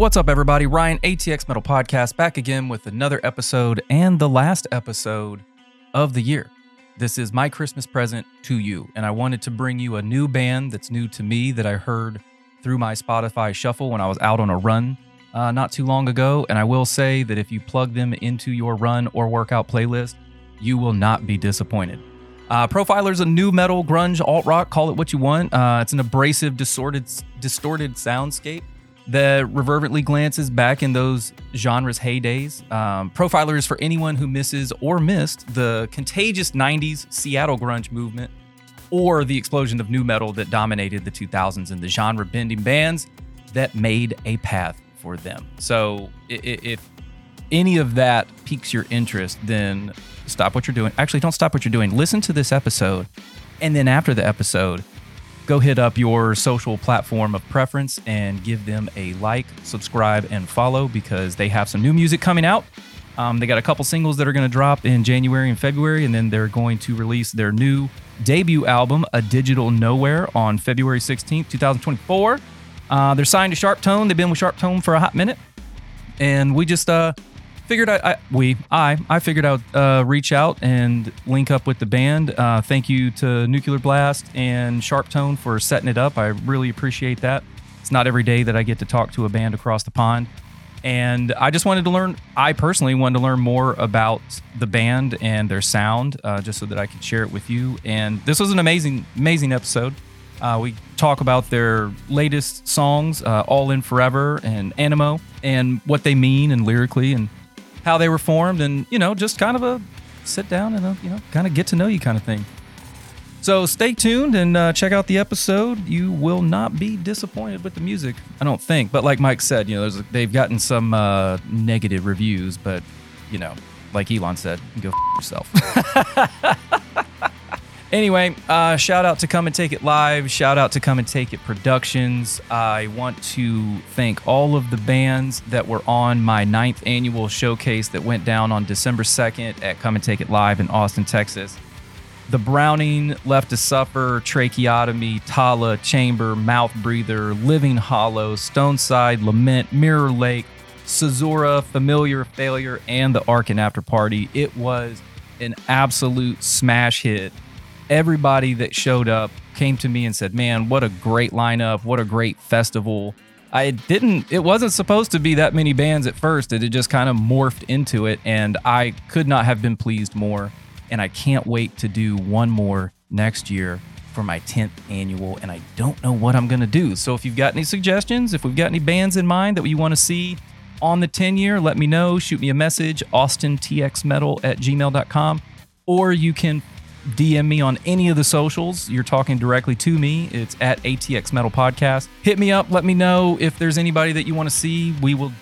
What's up, everybody? Ryan, ATX Metal Podcast, back again with another episode and the last episode of the year. This is my Christmas present to you, and I wanted to bring you a new band that's new to me that I heard through my Spotify shuffle when I was out on a run uh, not too long ago. And I will say that if you plug them into your run or workout playlist, you will not be disappointed. Uh, Profiler's a nu metal, grunge, alt rock, call it what you want. Uh, it's an abrasive, distorted, distorted soundscape that reverberantly glances back in those genres' heydays. Um, Profiler is for anyone who misses or missed the contagious 90s Seattle grunge movement or the explosion of nu metal that dominated the 2000s and the genre bending bands that made a path for them. So if any of that piques your interest, then stop what you're doing. Actually, don't stop what you're doing. Listen to this episode. And then after the episode, go hit up your social platform of preference and give them a like, subscribe, and follow because they have some new music coming out. Um, they got a couple singles that are going to drop in January and February, and then they're going to release their new debut album, A Digital Nowhere, on February 16th, 2024. Uh, they're signed to Sharp Tone. They've been with Sharp Tone for a hot minute and we just uh figured I, I we I I figured out uh reach out and link up with the band. Uh thank you to Nuclear Blast and Sharp Tone for setting it up. I really appreciate that. It's not every day that I get to talk to a band across the pond. And I just wanted to learn, I personally wanted to learn more about the band and their sound, uh, just so that I could share it with you. And this was an amazing, amazing episode. Uh, we talk about their latest songs, uh, All In Forever and Animo, and what they mean and lyrically and how they were formed, and you know, just kind of a sit down and a, you know, kind of get to know you kind of thing. So stay tuned and uh, check out the episode. You will not be disappointed with the music, I don't think. But like Mike said, you know, they've gotten some uh, negative reviews, but you know, like Elon said, go f- yourself. Anyway, uh, shout out to Come and Take It Live. Shout out to Come and Take It Productions. I want to thank all of the bands that were on my ninth annual showcase that went down on December 2nd at Come and Take It Live in Austin, Texas. The Browning, Left to Suffer, Tracheotomy, Tala, Chamber, Mouth Breather, Living Hollow, Stoneside, Lament, Mirror Lake, Cesura, Familiar Failure, and the Ark and After Party. It was an absolute smash hit everybody that showed up came to me and said, "Man, what a great lineup! What a great festival!" I didn't. It wasn't supposed to be that many bands at first. It just kind of morphed into it, and I could not have been pleased more. And I can't wait to do one more next year for my 10th annual. And I don't know what I'm gonna do. So if you've got any suggestions, if we've got any bands in mind that you want to see on the 10 year, let me know. Shoot me a message, austintxmetal at gmail.com, or you can DM me on any of the socials. You're talking directly to me. It's at ATX Metal Podcast. Hit me up. Let me know if there's anybody that you want to see. We will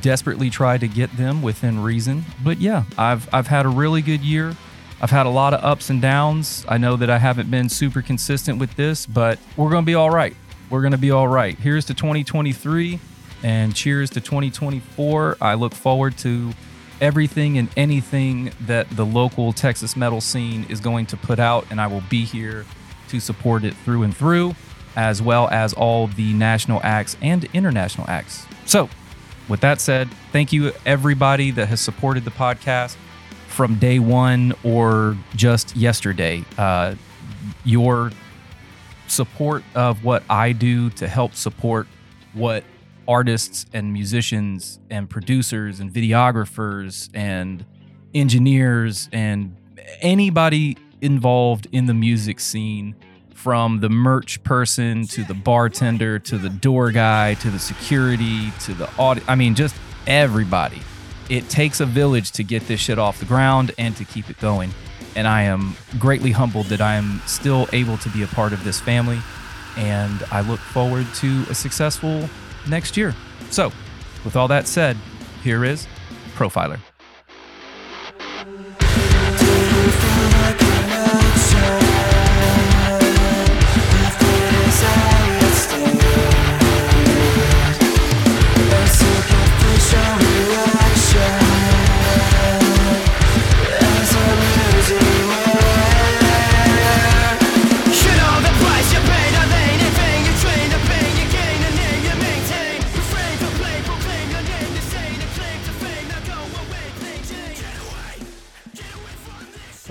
desperately try to get them within reason. But yeah, I've I've had a really good year. I've had a lot of ups and downs. I know that I haven't been super consistent with this, but we're going to be all right. We're going to be all right. Here's to 2023 and cheers to 2024. I look forward to everything and anything that the local Texas metal scene is going to put out, and I will be here to support it through and through, as well as all the national acts and international acts. So, with that said, thank you everybody that has supported the podcast from day one or just yesterday. Uh, your support of what I do to help support what artists and musicians and producers and videographers and engineers and anybody involved in the music scene from the merch person to the bartender to the door guy to the security to the audit I mean just everybody. It takes a village to get this shit off the ground and to keep it going. And I am greatly humbled that I am still able to be a part of this family and I look forward to a successful next year. So, with all that said, here is Profiler.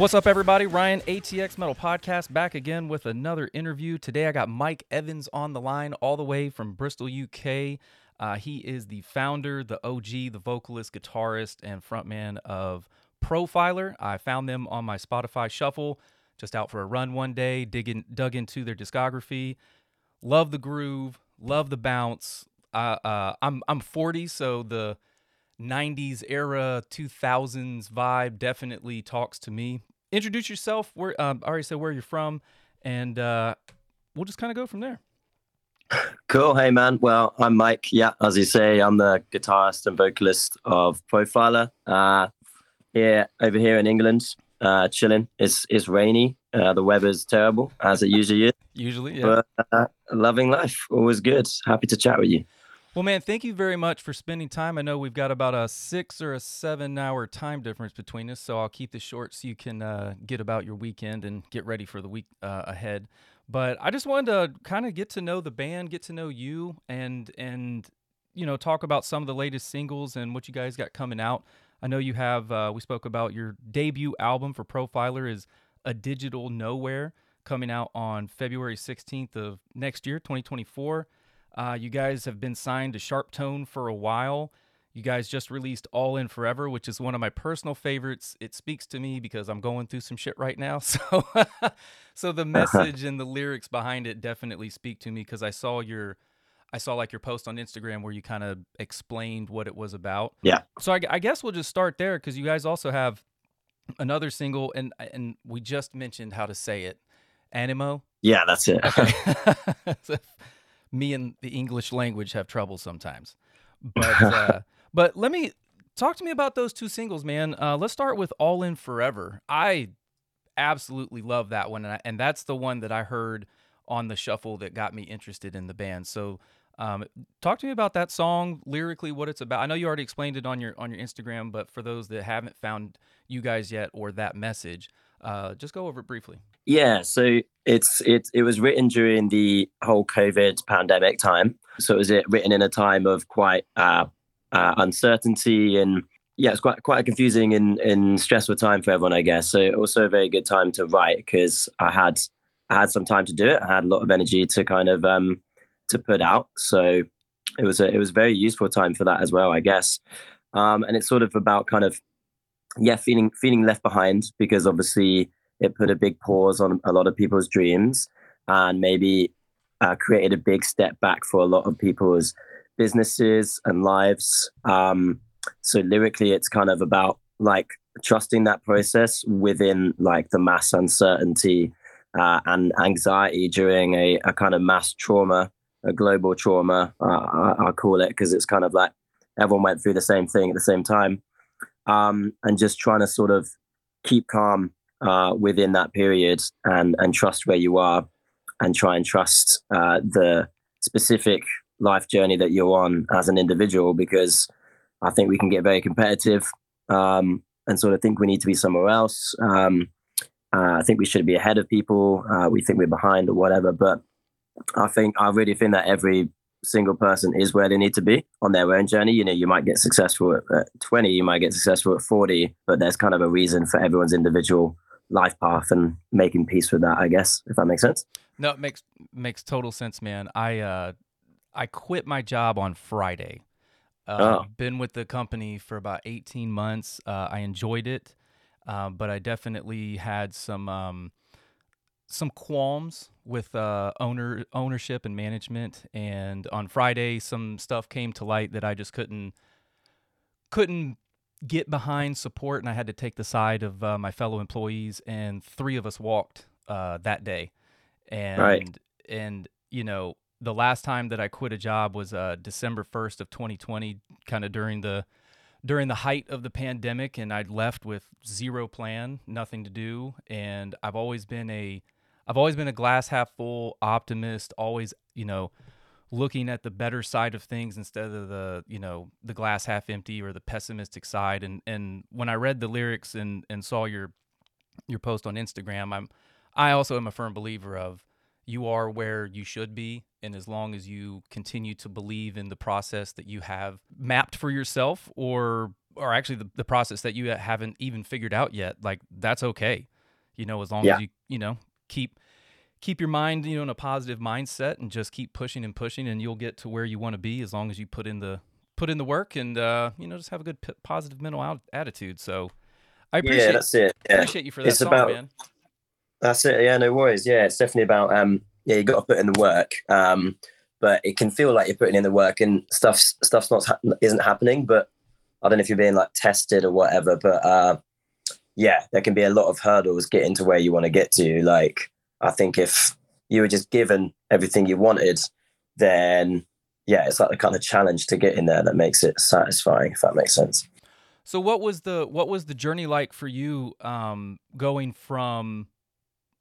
What's up, everybody? Ryan, ATX Metal Podcast, back again with another interview. Today, I got Mike Evans on the line, all the way from Bristol, UK. Uh, he is the founder, the OG, the vocalist, guitarist, and frontman of Profiler. I found them on my Spotify Shuffle, just out for a run one day, digging, dug into their discography. Love the groove, love the bounce. Uh, uh, I'm I'm 40, so the 90s era 2000s vibe definitely talks to me introduce yourself where um, i already said where you're from and uh, we'll just kind of go from there Cool. Hey, man. Well, I'm Mike. Yeah, as you say, I'm the guitarist and vocalist of Profiler. Uh, here, over here in England, uh, chilling. It's it's rainy. Uh, the weather's terrible, as it usually is. usually yeah But uh, loving life. Always good. Happy to chat with you. Well man thank you very much for spending time. I know we've got about a six or a seven hour time difference between us so i'll keep this short so you can uh, get about your weekend and get ready for the week uh, ahead. But i just wanted to kind of get to know the band get to know you and and you know talk about some of the latest singles and what you guys got coming out. I know you have uh, we spoke about your debut album for profiler is a digital nowhere coming out on february 16th of next year 2024 uh, you guys have been signed to sharp tone for a while. You guys just released all in forever which is one of my personal favorites. It speaks to me because i'm going through some shit right now. So so the message and the lyrics behind it definitely speak to me because i saw your i saw like your post on instagram where you kind of explained what it was about. Yeah. so i, I guess we'll just start there because you guys also have another single and and we just mentioned how to say it animo? Yeah, that's it. So, me and the english language have trouble sometimes. But uh, but let me talk to me about those two singles man. Uh, let's start with all in forever. I absolutely love that one and, I, and that's the one that i heard on the shuffle that got me interested in the band. So um, talk to me about that song lyrically what it's about. I know you already explained it on your on your instagram but for those that haven't found you guys yet or that message uh, just go over it briefly Yeah, so it's it it was written during the whole COVID pandemic time. So it was written in a time of quite uh, uh, uncertainty and yeah, it's quite quite a confusing and, and stressful time for everyone, I guess. So also a very good time to write because I had I had some time to do it. I had a lot of energy to kind of um to put out. So it was a it was a very useful time for that as well, I guess. Um, and it's sort of about kind of yeah, feeling feeling left behind because obviously it put a big pause on a lot of people's dreams and maybe uh, created a big step back for a lot of people's businesses and lives. Um, so lyrically, it's kind of about like trusting that process within like the mass uncertainty uh, and anxiety during a, a kind of mass trauma, a global trauma, uh, I, I'll call it, because it's kind of like everyone went through the same thing at the same time. Um, and just trying to sort of keep calm uh, within that period and and trust where you are and try and trust uh, the specific life journey that you're on as an individual because I think we can get very competitive um, and sort of think we need to be somewhere else. Um, uh, I think we should be ahead of people. Uh, we think we're behind or whatever. But I think I really think that every single person is where they need to be on their own journey. You know, you might get successful at, at 20, you might get successful at 40, but there's kind of a reason for everyone's individual life path and making peace with that, I guess, if that makes sense. No, it makes makes total sense, man. I uh I quit my job on Friday. Uh, Oh. Been with the company for about eighteen months. Uh, I enjoyed it, uh, but I definitely had some um, some qualms with uh, owner ownership and management. And on Friday, some stuff came to light that I just couldn't couldn't get behind support, and I had to take the side of uh, my fellow employees. And three of us walked uh, that day, and and you know the last time that I quit a job was uh, December first of 2020, kind of during the during the height of the pandemic, and I'd left with zero plan, nothing to do, and I've always been a I've always been a glass half full optimist, always you know looking at the better side of things instead of the you know the glass half empty or the pessimistic side. And and when i read the lyrics and and saw your your post on instagram i'm i also am a firm believer of you are where you should be. And as long as you continue to believe in the process that you have mapped for yourself or or actually the, the process that you haven't even figured out yet like that's okay. You know as long Yeah. as you you know keep keep your mind you know in a positive mindset and just keep pushing and pushing and you'll get to where you want to be as long as you put in the put in the work and uh you know just have a good p- positive mental out- attitude so i appreciate yeah, that's it. Yeah. appreciate you for that It's song about- man That's it. Yeah, no worries. Yeah, it's definitely about um yeah, you got to put in the work. Um but it can feel like you're putting in the work and stuff's stuff's not isn't happening, but I don't know if you're being like tested or whatever, but uh yeah, there can be a lot of hurdles getting to where you want to get to. Like I think if you were just given everything you wanted, then yeah, it's like the kind of challenge to get in there that makes it satisfying, if that makes sense. So what was the what was the journey like for you um going from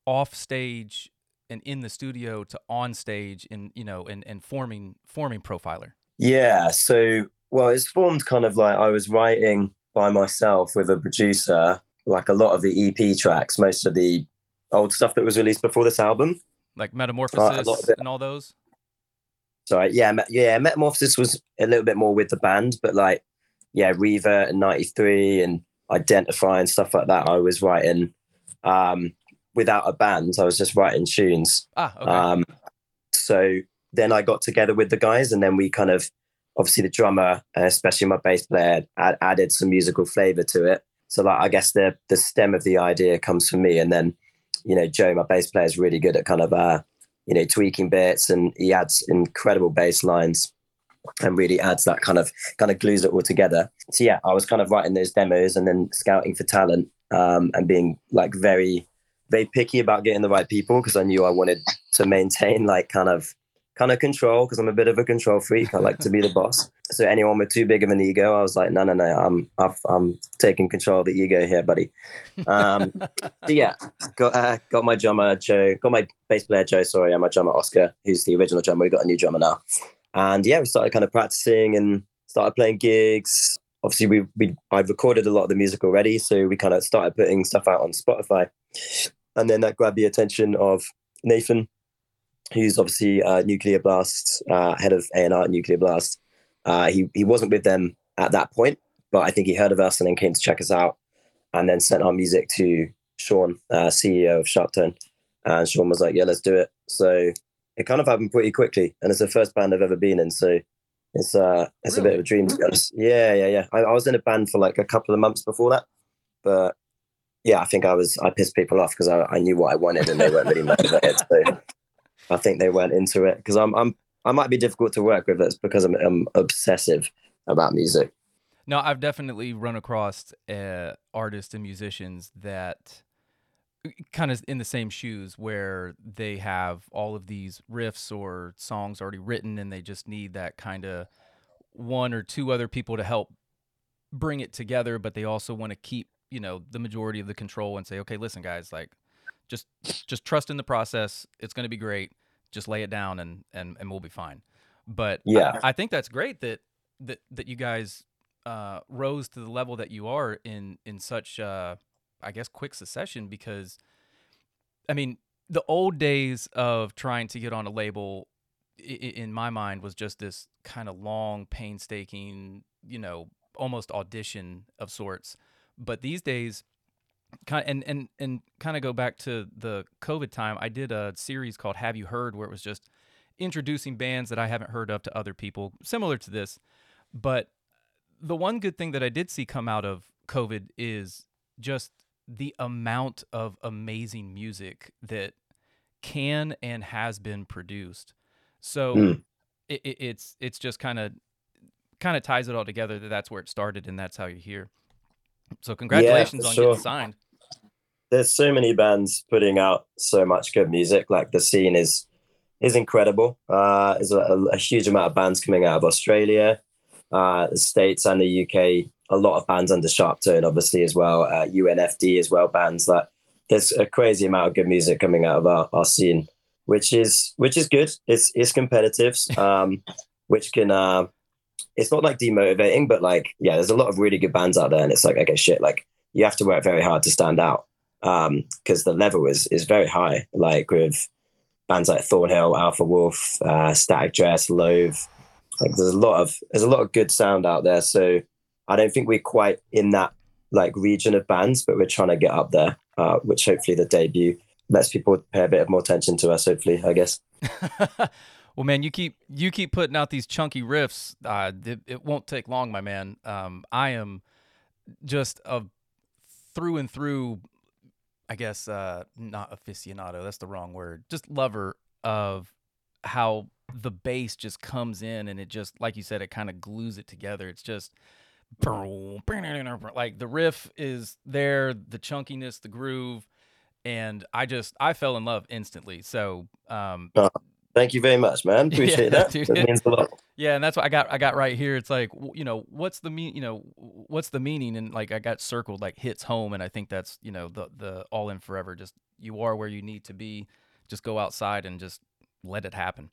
off stage and in the studio to on stage and you know and and forming forming profiler? Yeah. So, well, it's formed kind of like I was writing by myself with a producer, like a lot of the EP tracks, most of the old stuff that was released before this album. Like metamorphosis it. and all those? So, yeah, yeah, Metamorphosis was a little bit more with the band, but like, yeah, Revert and 93 and Identify and stuff like that, I was writing um, without a band. I was just writing tunes. Ah, okay. Um, so then I got together with the guys, and then we kind of, obviously, the drummer, uh, especially my bass player, ad- added some musical flavor to it. So like, I guess the the stem of the idea comes from me, and then, you know, Joe, my bass player, is really good at kind of, uh, you know, tweaking bits, and he adds incredible bass lines, and really adds that kind of kind of glues it all together. So yeah, I was kind of writing those demos, and then scouting for talent, um, and being like very very picky about getting the right people because I knew I wanted to maintain like kind of kind of control because I'm a bit of a control freak. I like to be the boss. So anyone with too big of an ego, I was like, no, no, no, I'm I've, I'm taking control of the ego here, buddy. Um, so yeah, got uh, got my drummer Joe, got my bass player Joe, sorry, and my drummer Oscar, who's the original drummer. We got a new drummer now, and yeah, we started kind of practicing and started playing gigs. Obviously, we we I've recorded a lot of the music already, so we kind of started putting stuff out on Spotify, and then that grabbed the attention of Nathan, who's obviously uh, Nuclear Blast, uh, head of A and R at Nuclear Blast. Uh, he he wasn't with them at that point, but I think he heard of us and then came to check us out, and then sent our music to Sean, uh, CEO of Sharp Sharptone, and Sean was like, "Yeah, let's do it." So it kind of happened pretty quickly, and it's the first band I've ever been in. So it's uh it's a bit of a dream honest. Yeah, yeah, yeah. I, I was in a band for like a couple of months before that, but yeah, I think I was I pissed people off because I, I knew what I wanted and they weren't really motivated. So I think they weren't into it because I'm I'm I might be difficult to work with. That's because I'm, I'm obsessive about music. No, I've definitely run across uh, artists and musicians that kind of in the same shoes where they have all of these riffs or songs already written and they just need that kind of one or two other people to help bring it together but they also want to keep you know the majority of the control and say okay listen guys like just just trust in the process. It's going to be great. Just lay it down and and, and we'll be fine. But Yeah. I, think that's great that that that you guys uh, rose to the level that you are in in such uh, I guess quick succession because I mean the old days of trying to get on a label i- i- in my mind was just this kind of long painstaking you know almost audition of sorts. But these days kind and and and kind of go back to the covid time i did a series called have you heard where it was just introducing bands that i haven't heard of to other people similar to this. But the one good thing that i did see come out of covid is just the amount of amazing music that can and has been produced. So Mm. it, it, it's it's just kind of kind of ties it all together that that's where it started and that's how you're here so congratulations for on sure. getting signed There's so many bands putting out so much good music. Like the scene is is incredible. Uh, there's a, a huge amount of bands coming out of Australia, uh, the States, and the UK. A lot of bands under Sharp Sharptone, obviously as well. Uh, UNFD as well. Bands that there's a crazy amount of good music coming out of our, our scene, which is which is good. It's it's competitive, um, which can. Uh, it's not like demotivating, but like yeah, there's a lot of really good bands out there, and it's like okay, shit, like you have to work very hard to stand out because the level is is very high. Like with bands like Thornhill, Alpha Wolf, uh, Static Dress, Loathe. Like there's a lot of there's a lot of good sound out there. So I don't think we're quite in that like region of bands, but we're trying to get up there. Uh, which hopefully the debut lets people pay a bit of more attention to us. Hopefully, I guess. well, man, you keep you keep putting out these chunky riffs. Uh, it, it won't take long, my man. Um, I am just a through and through I guess uh, not aficionado. That's the wrong word. Just lover of how the bass just comes in and it just, like you said, it kind of glues it together. It's just like the riff is there, the chunkiness, the groove, and I just I fell in love instantly. So um, uh, Thank you very much, man. Appreciate yeah, that. Dude. That means a lot. Yeah, and that's what I got. I got right here. It's like you know, what's the mean? You know, what's the meaning? And like I got circled like hits home, and I think that's you know the the all in forever. Just you are where you need to be. Just go outside and just let it happen.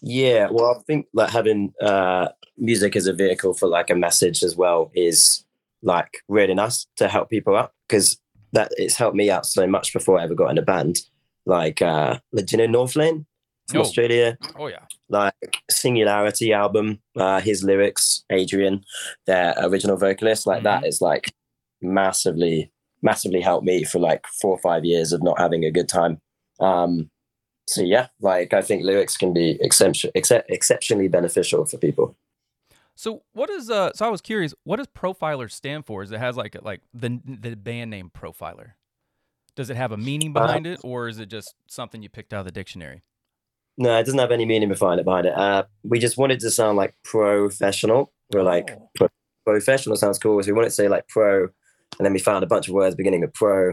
Yeah, well, I think like having uh, music as a vehicle for like a message as well is like really nice to help people out because that it's helped me out so much before I ever got in a band. Like, uh, like, do you know Northlane? From oh. Australia. Oh yeah. Like Singularity album, uh, his lyrics, Adrian, their original vocalist, like mm-hmm. that is like massively, massively helped me for like four or five years of not having a good time. Um, so yeah, like I think lyrics can be exception, except, exceptionally beneficial for people. So what is uh? So I was curious, what does Profiler stand for? Is it has like like the the band name Profiler? Does it have a meaning behind uh, it, or is it just something you picked out of the dictionary? No, it doesn't have any meaning behind it. Behind it, uh, we just wanted to sound like professional. We're like oh. pro- professional sounds cool, so we wanted to say like pro, and then we found a bunch of words beginning with pro.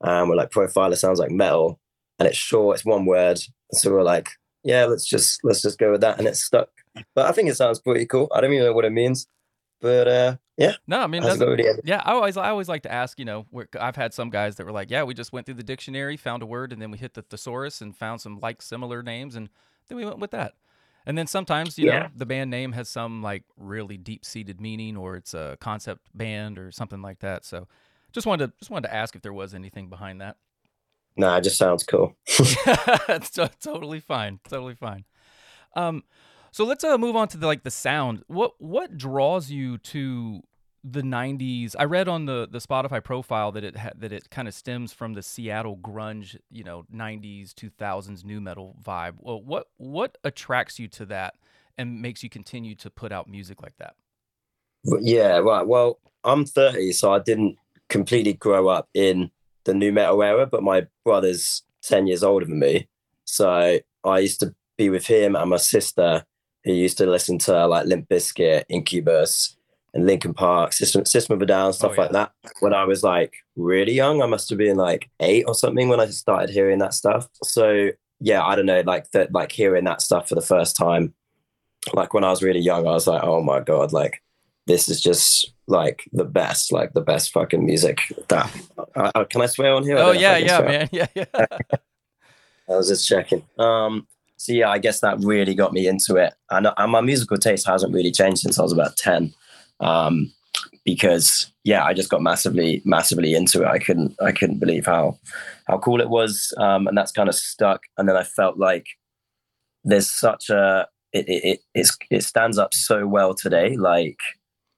Um, we're like profiler sounds like metal, and it's short. It's one word, so we're like, yeah, let's just let's just go with that, and it's stuck. But I think it sounds pretty cool. I don't even know what it means, but uh, yeah. No, I mean, yeah, I always, I always like to ask. You know, I've had some guys that were like, "Yeah, we just went through the dictionary, found a word, and then we hit the thesaurus and found some like similar names, and then we went with that." And then sometimes, you yeah. know, the band name has some like really deep seated meaning, or it's a concept band or something like that. So, just wanted to just wanted to ask if there was anything behind that. Nah, it just sounds cool. It's t- totally fine. Totally fine. Um, so let's uh, move on to the like the sound. What what draws you to the 90s i read on the the spotify profile that it ha- that it kind of stems from the seattle grunge you know 90s 2000s nu metal vibe. Well what what attracts you to that and makes you continue to put out music like that? Yeah right. Well i'm 30 so i didn't completely grow up in the nu metal era but my brother's 10 years older than me. So i used to be with him and my sister who used to listen to like limp bizkit incubus and Linkin Park, System System of a Down, stuff oh, yeah. like that. When I was like really young, I must have been like eight or something when I started hearing that stuff. So yeah, I don't know, like that, like hearing that stuff for the first time. Like when I was really young, I was like, oh my god, like this is just like the best, like the best fucking music. That uh, can I swear on here? Oh yeah, yeah, swear. man, yeah, yeah. I was just checking. Um, so yeah, I guess that really got me into it, and, and my musical taste hasn't really changed since I was about ten. Um, because yeah, I just got massively, massively into it. I couldn't, I couldn't believe how how cool it was, um, and that's kind of stuck. And then I felt like there's such a it it it, it stands up so well today, like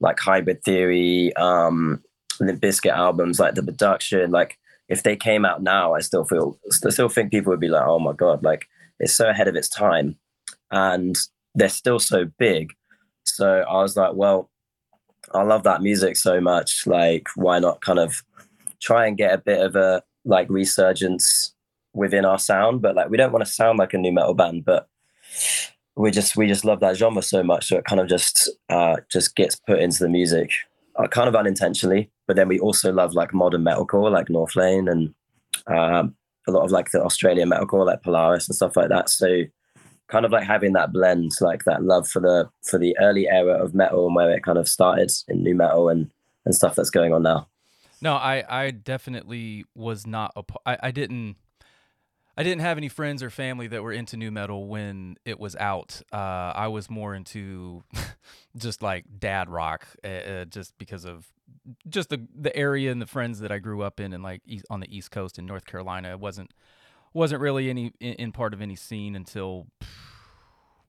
like Hybrid Theory, um, the Bizkit albums, like the production, like if they came out now, I still feel, I still think people would be like, oh my god, like it's so ahead of its time, and they're still so big. So I was like, well, I love that music so much. Like, why not kind of try and get a bit of a like resurgence within our sound? But like, we don't want to sound like a nu metal band, but we just we just love that genre so much, so it kind of just uh, just gets put into the music, uh, kind of unintentionally. But then we also love like modern metalcore, like Northlane, and um, a lot of like the Australian metalcore, like Polaris and stuff like that. So kind of like having that blend, like that love for the for the early era of metal and where it kind of started in nu metal and and stuff that's going on now. No, I I definitely was not a I, I didn't I didn't have any friends or family that were into nu metal when it was out. Uh, I was more into just like dad rock, uh, uh, just because of just the the area and the friends that I grew up in, and like on the East Coast in North Carolina. It wasn't wasn't really any in, in part of any scene until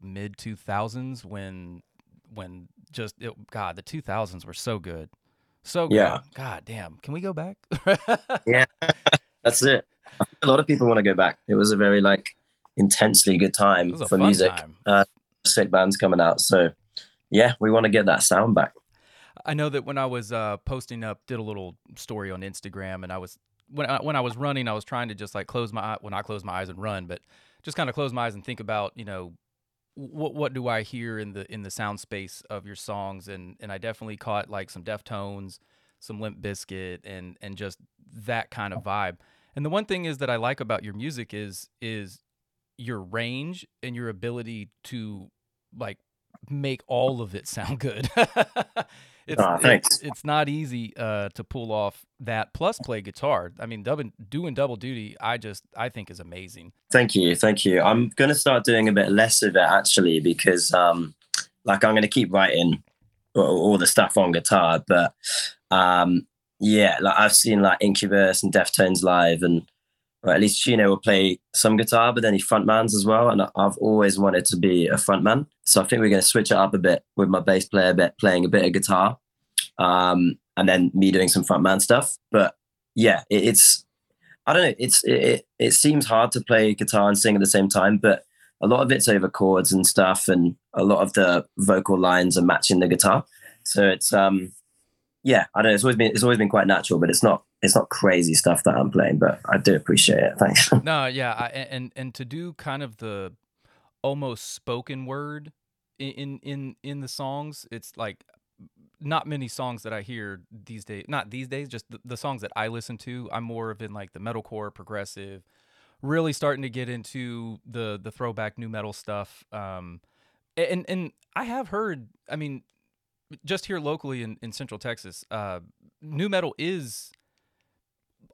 mid 2000s when when just it, god the 2000s were so good so good. Yeah. god damn can we go back Yeah, that's it. A lot of people want to go back. It was a very like intensely good time for music. time uh, Sick bands coming out. So yeah, we want to get that sound back. I know that when I was uh, posting up, did a little story on Instagram, and I was when I, when I was running, I was trying to just like close my eye, well close my eyes and run, but just kind of close my eyes and think about you know what what do I hear in the in the sound space of your songs, and and I definitely caught like some Deftones, some Limp Bizkit, and and just that kind of vibe. And the one thing is that I like about your music is is your range and your ability to like make all of it sound good. it's, Aw, it's it's not easy uh, to pull off that. Plus, play guitar. I mean, doubling, doing double duty, I just I think is amazing. Thank you, thank you. I'm gonna start doing a bit less of it actually because um like I'm gonna keep writing all, all the stuff on guitar, but um yeah, like I've seen like Incubus and Deftones live and at least Chino will play some guitar, but then he frontmans as well. And I've always wanted to be a frontman. So I think we're going to switch it up a bit with my bass player a bit, playing a bit of guitar, um, and then me doing some frontman stuff. But yeah, it, it's I don't know. It's it, it it seems hard to play guitar and sing at the same time, but a lot of it's over chords and stuff, and a lot of the vocal lines are matching the guitar. So it's um yeah, I don't know. It's always been it's always been quite natural, but it's not it's not crazy stuff that I'm playing. But I do appreciate it. Thanks. No, yeah, I, and and to do kind of the almost spoken word in in in the songs, it's like not many songs that I hear these days. Not these days, just the, the songs that I listen to. I'm more of in like the metalcore, progressive, really starting to get into the the throwback nu metal stuff. Um, and and I have heard. I mean, just here locally in in Central Texas, uh, nu metal is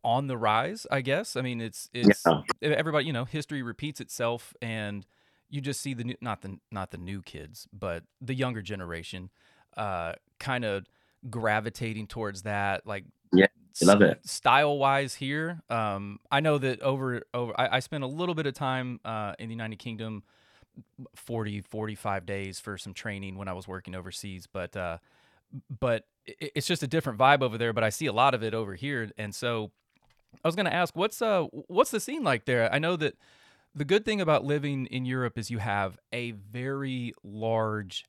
on the rise. I guess. I mean, it's it's Yeah. everybody you know history repeats itself and you just see the new not the not the new kids but the younger generation uh kind of gravitating towards that like Yeah, I love it. style wise here um i know that over over I, I spent a little bit of time uh in the united kingdom 40 45 days for some training when i was working overseas but uh but it's just a different vibe over there but i see a lot of it over here and so i was going to ask what's uh what's the scene like there i know that the good thing about living in europe is you have a very large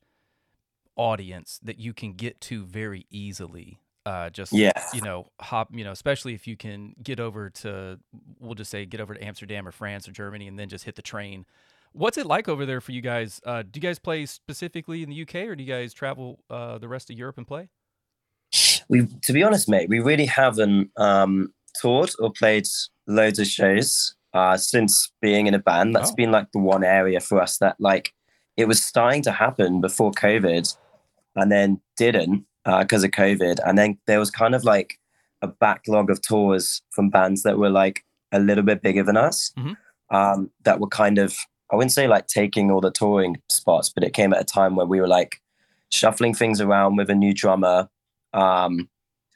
audience that you can get to very easily uh just Yeah. you know hop you know especially if you can get over to we'll just say get over to amsterdam or france or germany and then just hit the train what's it like over there for you guys uh do you guys play specifically in the uk or do you guys travel uh the rest of europe and play we to be honest mate we really haven't um toured or played loads of shows uh since being in a band That's Oh. been like the one area for us that like it was starting to happen before covid and then didn't because of covid and then there was kind of like a backlog of tours from bands that were like a little bit bigger than us Mhm. um that were kind of i wouldn't say like taking all the touring spots but it came at a time where we were like shuffling things around with a new drummer um,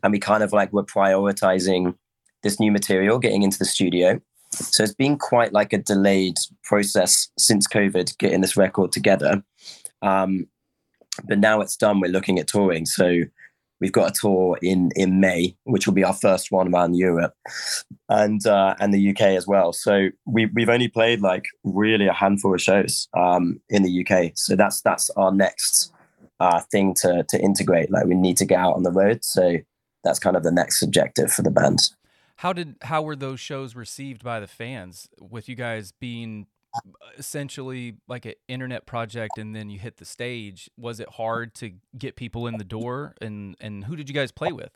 and we kind of like were prioritizing this new material getting into the studio. So it's been quite like a delayed process since covid getting this record together. Um, but now it's done we're looking at touring. So we've got a tour in in may which will be our first one around europe and uh, and the uk as well so we, we've only played like really a handful of shows um, in the uk so that's that's our next uh, thing to to integrate. Like we need to get out on the road. So that's kind of the next objective for the band. how did how were those shows received by the fans with you guys being essentially like an internet project and then you hit the stage was it hard to get people in the door and and who did you guys play with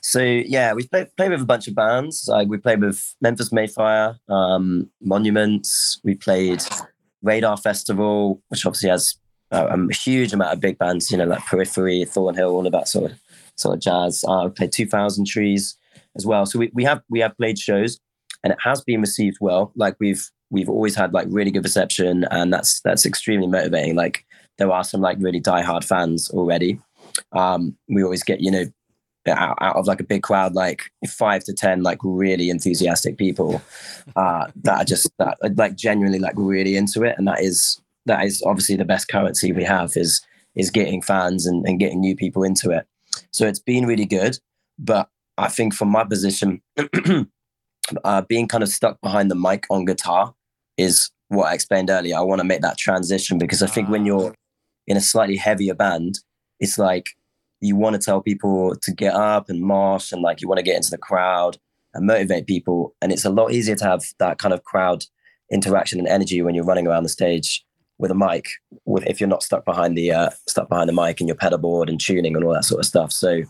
So yeah, we played played with a bunch of bands. Like we played with Memphis May Fire, um, Monuments. We played Radar Festival, which obviously has uh, a huge amount of big bands. You know, like Periphery, Thornhill, all of that sort of sort of jazz. Uh, we played Two Thousand Trees as well. So we, we have we have played shows, and it has been received well. Like we've we've always had like really good reception, and that's that's extremely motivating. Like there are some like really diehard fans already. Um, we always get you know out, out of like a big crowd, like five to ten like really enthusiastic people uh, that are just that like genuinely like really into it, and that is that is obviously the best currency we have is is getting fans and, and getting new people into it. So it's been really good, but I think from my position, uh, being kind of stuck behind the mic on guitar is what I explained earlier. I want to make that transition because I think when you're in a slightly heavier band, it's like you want to tell people to get up and march and like you want to get into the crowd and motivate people. And it's a lot easier to have that kind of crowd interaction and energy when you're running around the stage with a mic with if you're not stuck behind the uh, stuck behind the mic and your pedal board and tuning and all that sort of stuff. So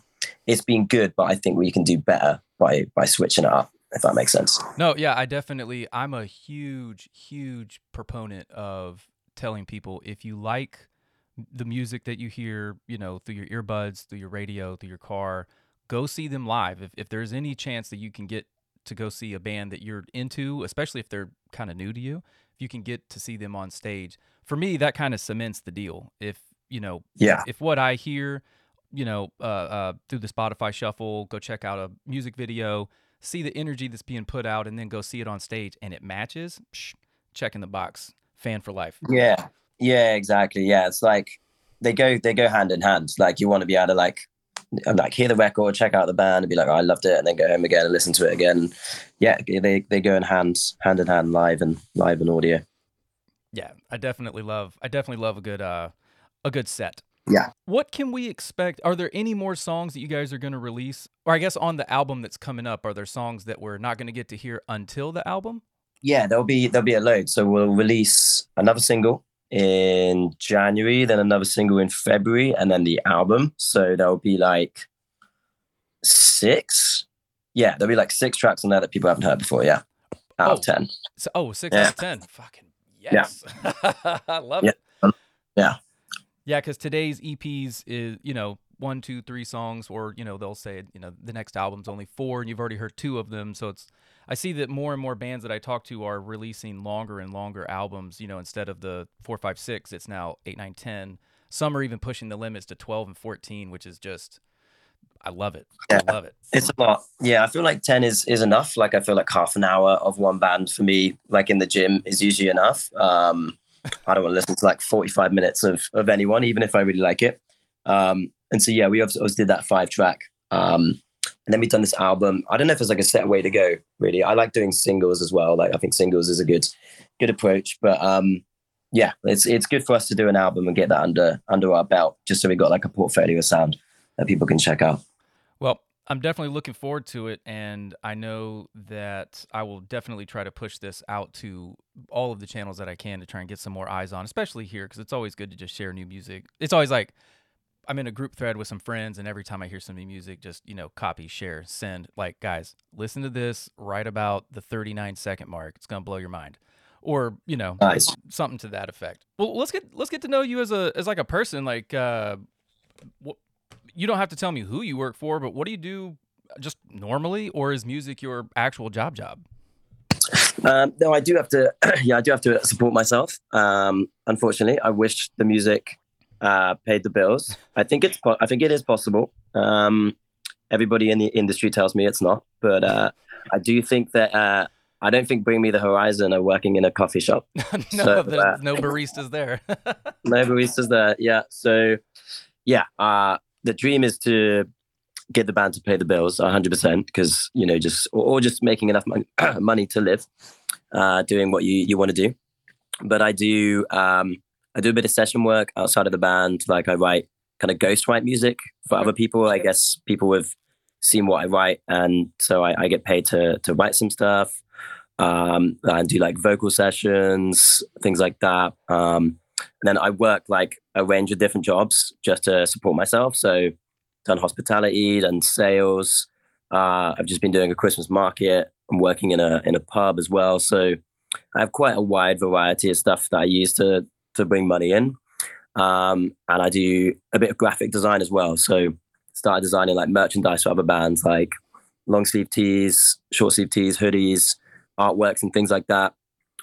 it's been good, but I think we can do better by by switching it up if that makes sense. No, yeah, I definitely I'm a huge huge proponent of telling people if you like the music that you hear, you know, through your earbuds, through your radio, through your car, go see them live. If if there's any chance that you can get to go see a band that you're into, especially if they're kind of new to you, if you can get to see them on stage, for me that kind of cements the deal. If you know, yeah, if what I hear, you know, uh, uh, through the Spotify shuffle, go check out a music video, see the energy that's being put out, and then go see it on stage, and it matches. Psh, check in the box, fan for life. Yeah, yeah, exactly. Yeah, it's like they go they go hand in hand. Like you want to be able to like like hear the record, check out the band, and be like, oh, I loved it, and then go home again and listen to it again. Yeah, they they go in hand hand in hand, live and live and audio. Yeah, I definitely love I definitely love a good uh a good set. Yeah. What can we expect? Are there any more songs that you guys are going to release? Or I guess on the album that's coming up, are there songs that we're not going to get to hear until the album? Yeah, there'll be there'll be a load. So we'll release another single in January, then another single in February, and then the album. So there'll be like six. Yeah, there'll be like six tracks on there that people haven't heard before. Yeah, out oh, of ten. So, oh, six yeah. out of ten. Fucking yes. Yeah. I love yeah. it. Yeah. Yeah, because today's EPs is you know one, two, three songs, or you know they'll say you know the next album's only four, and you've already heard two of them, so it's I see that more and more bands that I talk to are releasing longer and longer albums. You know, instead of the four, five, six, it's now eight, nine, ten. Some are even pushing the limits to twelve and fourteen, which is just I love it. Yeah. I love it. It's a lot. Yeah, I feel like ten is is enough. Like I feel like half an hour of one band for me, like in the gym, is usually enough. Um, I don't want to listen to like forty five minutes of of anyone, even if I really like it. Um, and so yeah, we always, did that five track. Um, and then we've done this album. I don't know if there's like a set way to go, really. I like doing singles as well. Like I think singles is a good good approach. But um yeah, it's it's good for us to do an album and get that under under our belt, just so we got like a portfolio of sound that people can check out. Well, I'm definitely looking forward to it, and I know that I will definitely try to push this out to all of the channels that I can to try and get some more eyes on, especially here, because it's always good to just share new music. It's always like I'm in a group thread with some friends, and every time I hear some new music, just you know, copy, share, send. Like, guys, listen to this right about the 39 second mark. It's gonna blow your mind, or you know, nice. something to that effect. Well, let's get let's get to know you as a as like a person. Like, uh, you don't have to tell me who you work for, but what do you do just normally, or is music your actual job job? Um, no, I do have to. yeah, I do have to support myself. Um, unfortunately, I wish the music uh, paid the bills. I think it's I think it is possible. Um, everybody in the industry tells me it's not, but uh, I do think that uh, I don't think Bring Me the Horizon are working in a coffee shop. no, so, uh, no baristas there. no baristas there. Yeah. So yeah, uh, the dream is to get the band to pay the bills 100% because you know just or, or just making enough money, money to live uh, doing what you you want to do but i do um, I do a bit of session work outside of the band. Like I write kind of ghost write music for other people. I guess people have seen what I write, and so I, I get paid to to write some stuff um, and do like vocal sessions, things like that. Um, and then I work like a range of different jobs just to support myself. So done hospitality, done sales. Uh, I've just been doing a Christmas market. I'm working in a in a pub as well. So I have quite a wide variety of stuff that I use to to bring money in. Um, and I do a bit of graphic design as well. So started designing like merchandise for other bands, like long sleeve tees, short sleeve tees, hoodies, artworks, and things like that.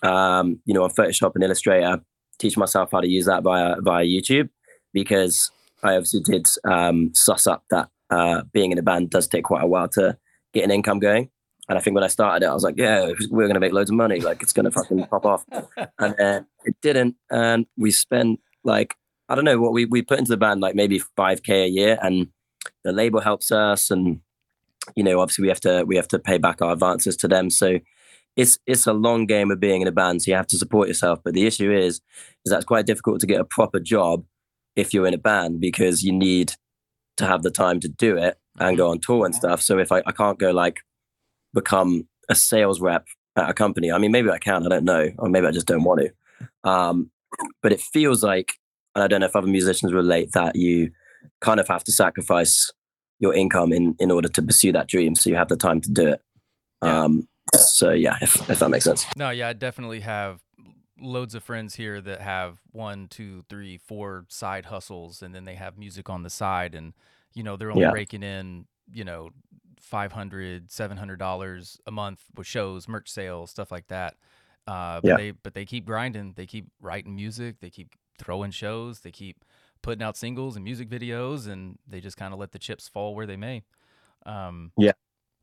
Um, you know, on Photoshop and Illustrator, teach myself how to use that via via YouTube because I obviously did um, suss up that uh, being in a band does take quite a while to get an income going. And I think when I started it, I was like, yeah, we're going to make loads of money. Like it's going to fucking pop off. And uh, it didn't. And we spent like, I don't know what we, we put into the band, like maybe 5k a year and the label helps us. And, you know, obviously we have to, we have to pay back our advances to them. So it's, it's a long game of being in a band. So you have to support yourself. But the issue is, is that it's quite difficult to get a proper job if you're in a band because you need to have the time to do it and go on tour and stuff. So if I, I can't go like become a sales rep at a company, I mean, maybe I can, I don't know, or maybe I just don't want to. Um, but it feels like, and I don't know if other musicians relate that you kind of have to sacrifice your income in in order to pursue that dream, so you have the time to do it. Yeah. Um, so yeah, if, if that makes sense. No, yeah, I definitely have loads of friends here that have one, two, three, four side hustles, and then they have music on the side, and you know they're only Yeah. raking in, you know, 500 700 dollars a month with shows, merch sales, stuff like that. Uh, but Yeah. they but they keep grinding. They keep writing music. They keep throwing shows. They keep putting out singles and music videos, and they just kind of let the chips fall where they may. Um, Yeah.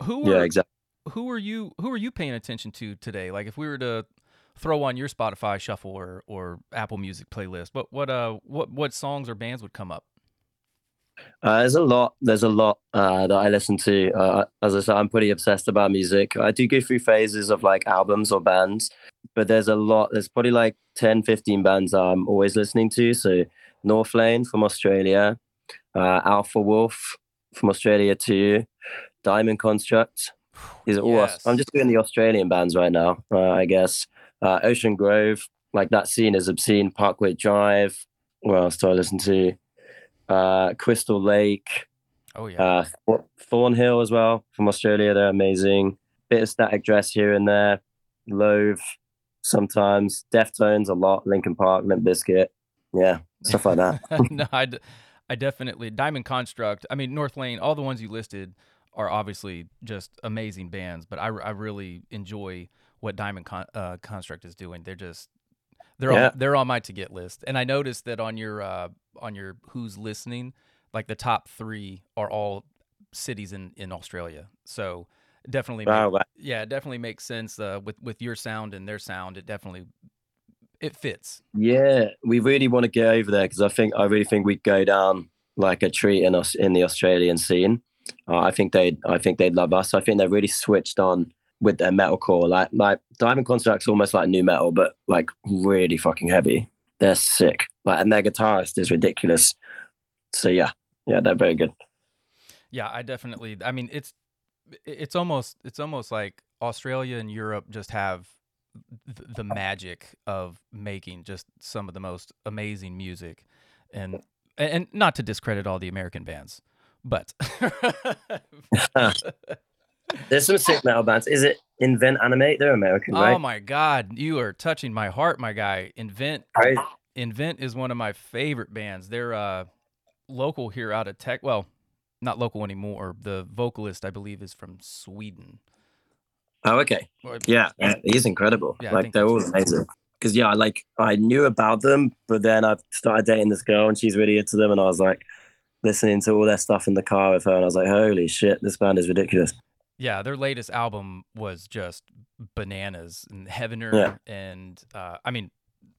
Who Yeah, exactly. Who are you who are you paying attention to today? Like if we were to throw on your Spotify shuffle or, or Apple Music playlist, what what uh what what songs or bands would come up? Uh, there's a lot. There's a lot uh, that I listen to. Uh, as I said, I'm pretty obsessed about music. I do go through phases of like albums or bands, but there's a lot. There's probably like 10, 15 bands I'm always listening to. So North Lane from Australia, uh, Alpha Wolf from Australia too, Diamond Construct. These are all. Yes. I'm just doing the Australian bands right now. Uh, I guess uh, Ocean Grove, like that scene is obscene. Parkway Drive. What else do I listen to? Uh, Crystal Lake. Oh yeah. Uh, Thornhill as well from Australia. They're amazing. Bit of Static Dress here and there. Loathe sometimes. Deftones a lot. Linkin Park, Limp Bizkit. Yeah, stuff like that. no, I, d- I definitely Diamond Construct. I mean North Lane. All the ones you listed are obviously just amazing bands, but I, I really enjoy what Diamond Con- uh, Construct is doing. They're just they're Yeah. on, they're on my to get list, and I noticed that on your uh, on your who's listening, like the top three are all cities in in Australia. So definitely, make- Wow, wow. yeah, it definitely makes sense uh, with with your sound and their sound. It definitely it fits. Yeah, we really want to get over there because I think I really think we'd go down like a treat in us in the Australian scene. Uh, I think they'd I think they'd love us. I think they're really switched on with their metalcore. Like like Diamond Construct's almost like nu metal, but like really fucking heavy. They're sick. Like and their guitarist is ridiculous. So yeah, yeah, they're very good. Yeah, I definitely. I mean, it's it's almost it's almost like Australia and Europe just have th- the magic of making just some of the most amazing music, and and not to discredit all the American bands, but There's some sick metal bands. Is it Invent Animate? They're American, right? oh my God, you are touching my heart, my guy. Invent Right. Invent is one of my favorite bands. They're uh local here out of Tech. Well, not local anymore. The vocalist, I believe, is from Sweden. Oh, okay. Yeah, yeah, he's incredible. Yeah, like they're all amazing. Because yeah, I like I knew about them, but then I started dating this girl, and she's really into them, and I was like listening to all their stuff in the car with her, and I was like, holy shit, this band is ridiculous. Yeah, their latest album was just bananas and Heavener Yeah. and uh, I mean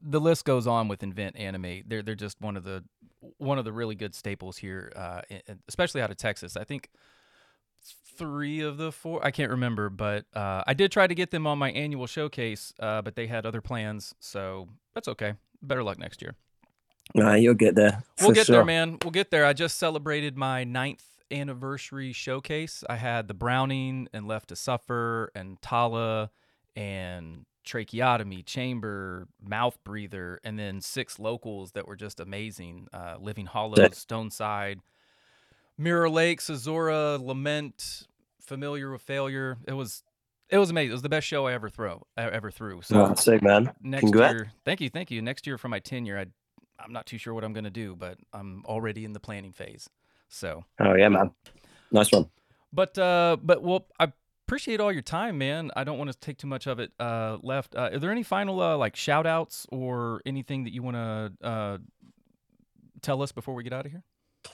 the list goes on with Invent Animate. They're they're just one of the one of the really good staples here, uh, especially out of Texas. I think three of the four I can't remember, but uh, I did try to get them on my annual showcase, uh, but they had other plans, so that's okay. Better luck next year. Uh, you'll get there. We'll get sure. there, man. We'll get there. I just celebrated my ninth anniversary showcase. I had the Browning and Left to Suffer and Tallah and tracheotomy, chamber, mouth breather, and then six locals that were just amazing. Uh, Living Hollow, Sick. Stoneside, Mirror Lake, Azora, Lament, Familiar with Failure. It was it was amazing. It was the best show I ever throw I ever threw. So Oh, sick, man. next Congrats. year thank you thank you next year for my tenure i i'm not too sure what i'm going to do but i'm already in the planning phase so Oh yeah, man. Nice one. but uh but well i appreciate all your time man i don't want to take too much of it uh left uh, are there any final uh like shout outs or anything that you want to uh tell us before we get out of here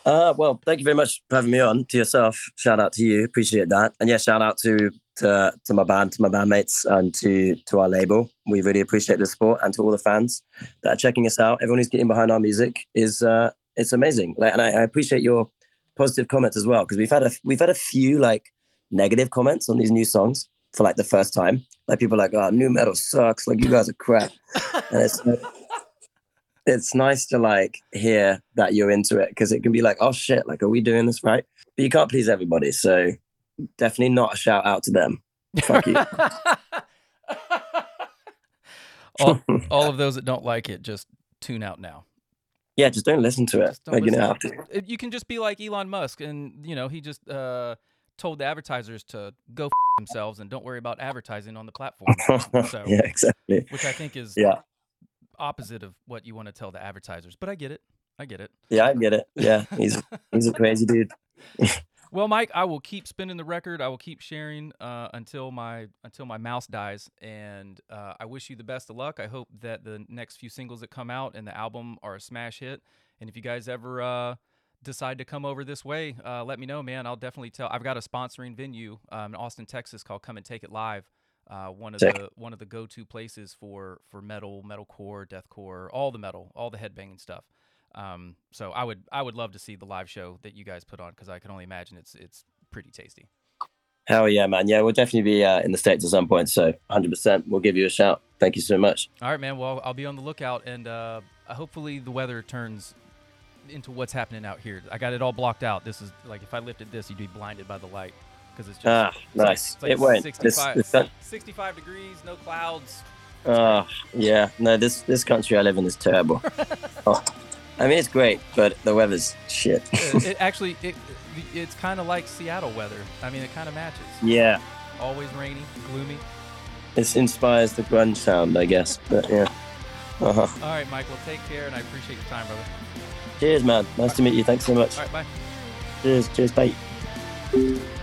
Uh, well, thank you very much for having me on. To yourself, shout out to you. Appreciate that. And yeah, shout out to to, to my band, to my bandmates, and to to our label. We really appreciate the support, and to all the fans that are checking us out. Everyone who's getting behind our music is uh, it's amazing. Like, and I, I appreciate your positive comments as well because we've had a we've had a few like negative comments on these new songs for like the first time. Like people like, "Oh, nu metal sucks. Like you guys are crap," and it's. It's nice to like hear that you're into it because it can be like, oh shit, like, are we doing this right? But you can't please everybody. So definitely not a shout out to them. Fuck you. all, all of those that don't like it, just tune out now. Yeah, just don't listen to it. Like, you know, to. You can just be like Elon Musk, and you know he just uh, told the advertisers to go f- themselves and don't worry about advertising on the platform. So- yeah, exactly. which I think is Yeah. Opposite of what you want to tell the advertisers. But I get it. I get it. Yeah, I get it. Yeah, he's he's a crazy dude. Well, Mike, I will keep spinning the record. I will keep sharing uh, until my until my mouse dies, and uh, I wish you the best of luck. I hope that the next few singles that come out and the album are a smash hit. And if you guys ever uh, decide to come over this way, uh, let me know, man. I'll definitely tell. I've got a sponsoring venue um, in Austin, Texas, called Come and Take It Live. Uh, one of Sick. the one of the go-to places for for metal, metalcore, deathcore, all the metal, all the headbanging stuff. Um, so I would I would love to see the live show that you guys put on because I can only imagine it's it's pretty tasty. Hell yeah, man. Yeah, we'll definitely be uh, in the states at some point. So 100, percent we'll give you a shout. Thank you so much. All right, man. Well, I'll be on the lookout, and uh, hopefully the weather turns into what's happening out here. I got it all blocked out. This is like if I lifted this, you'd be blinded by the light because it's just Ah, nice. like it won't. This, 65, this, coun- 65 degrees, no clouds. oh, yeah. No, this this country I live in is terrible. oh, I mean, it's great, but the weather's shit. it, it actually it, it's kind of like Seattle weather. I mean, it kind of matches. yeah, Always rainy, gloomy. it inspires the grunge sound, I guess. But yeah. Uh-huh. All right, Mike. Well, take care, and I appreciate your time, brother. Cheers, man. Nice to meet you. Thanks so much. All right, bye. Cheers. Cheers. Bye.